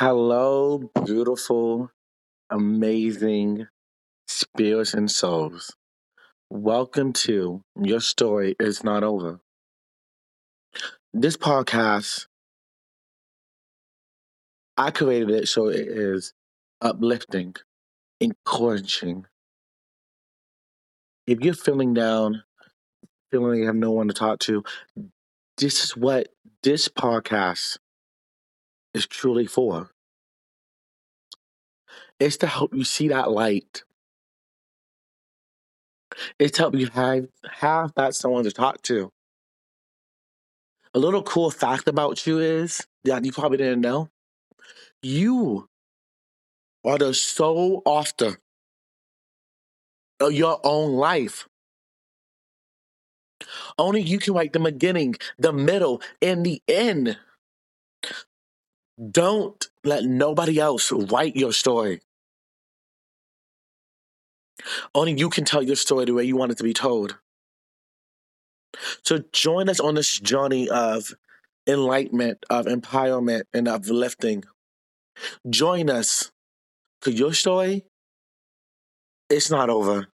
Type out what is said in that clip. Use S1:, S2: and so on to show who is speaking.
S1: Hello, beautiful, amazing spirits and souls. Welcome to Your Story Is Not Over. This podcast, I created it so it is uplifting, encouraging. If you're feeling down, feeling you have no one to talk to, this is what this podcast is truly for. It's to help you see that light. It's to help you have, have that someone to talk to. A little cool fact about you is that you probably didn't know. You are the sole author of your own life. Only you can write the beginning, the middle, and the end. Don't let nobody else write your story. Only you can tell your story the way you want it to be told. So join us on this journey of enlightenment, of empowerment, and of lifting. Join us, because your story, it's not over.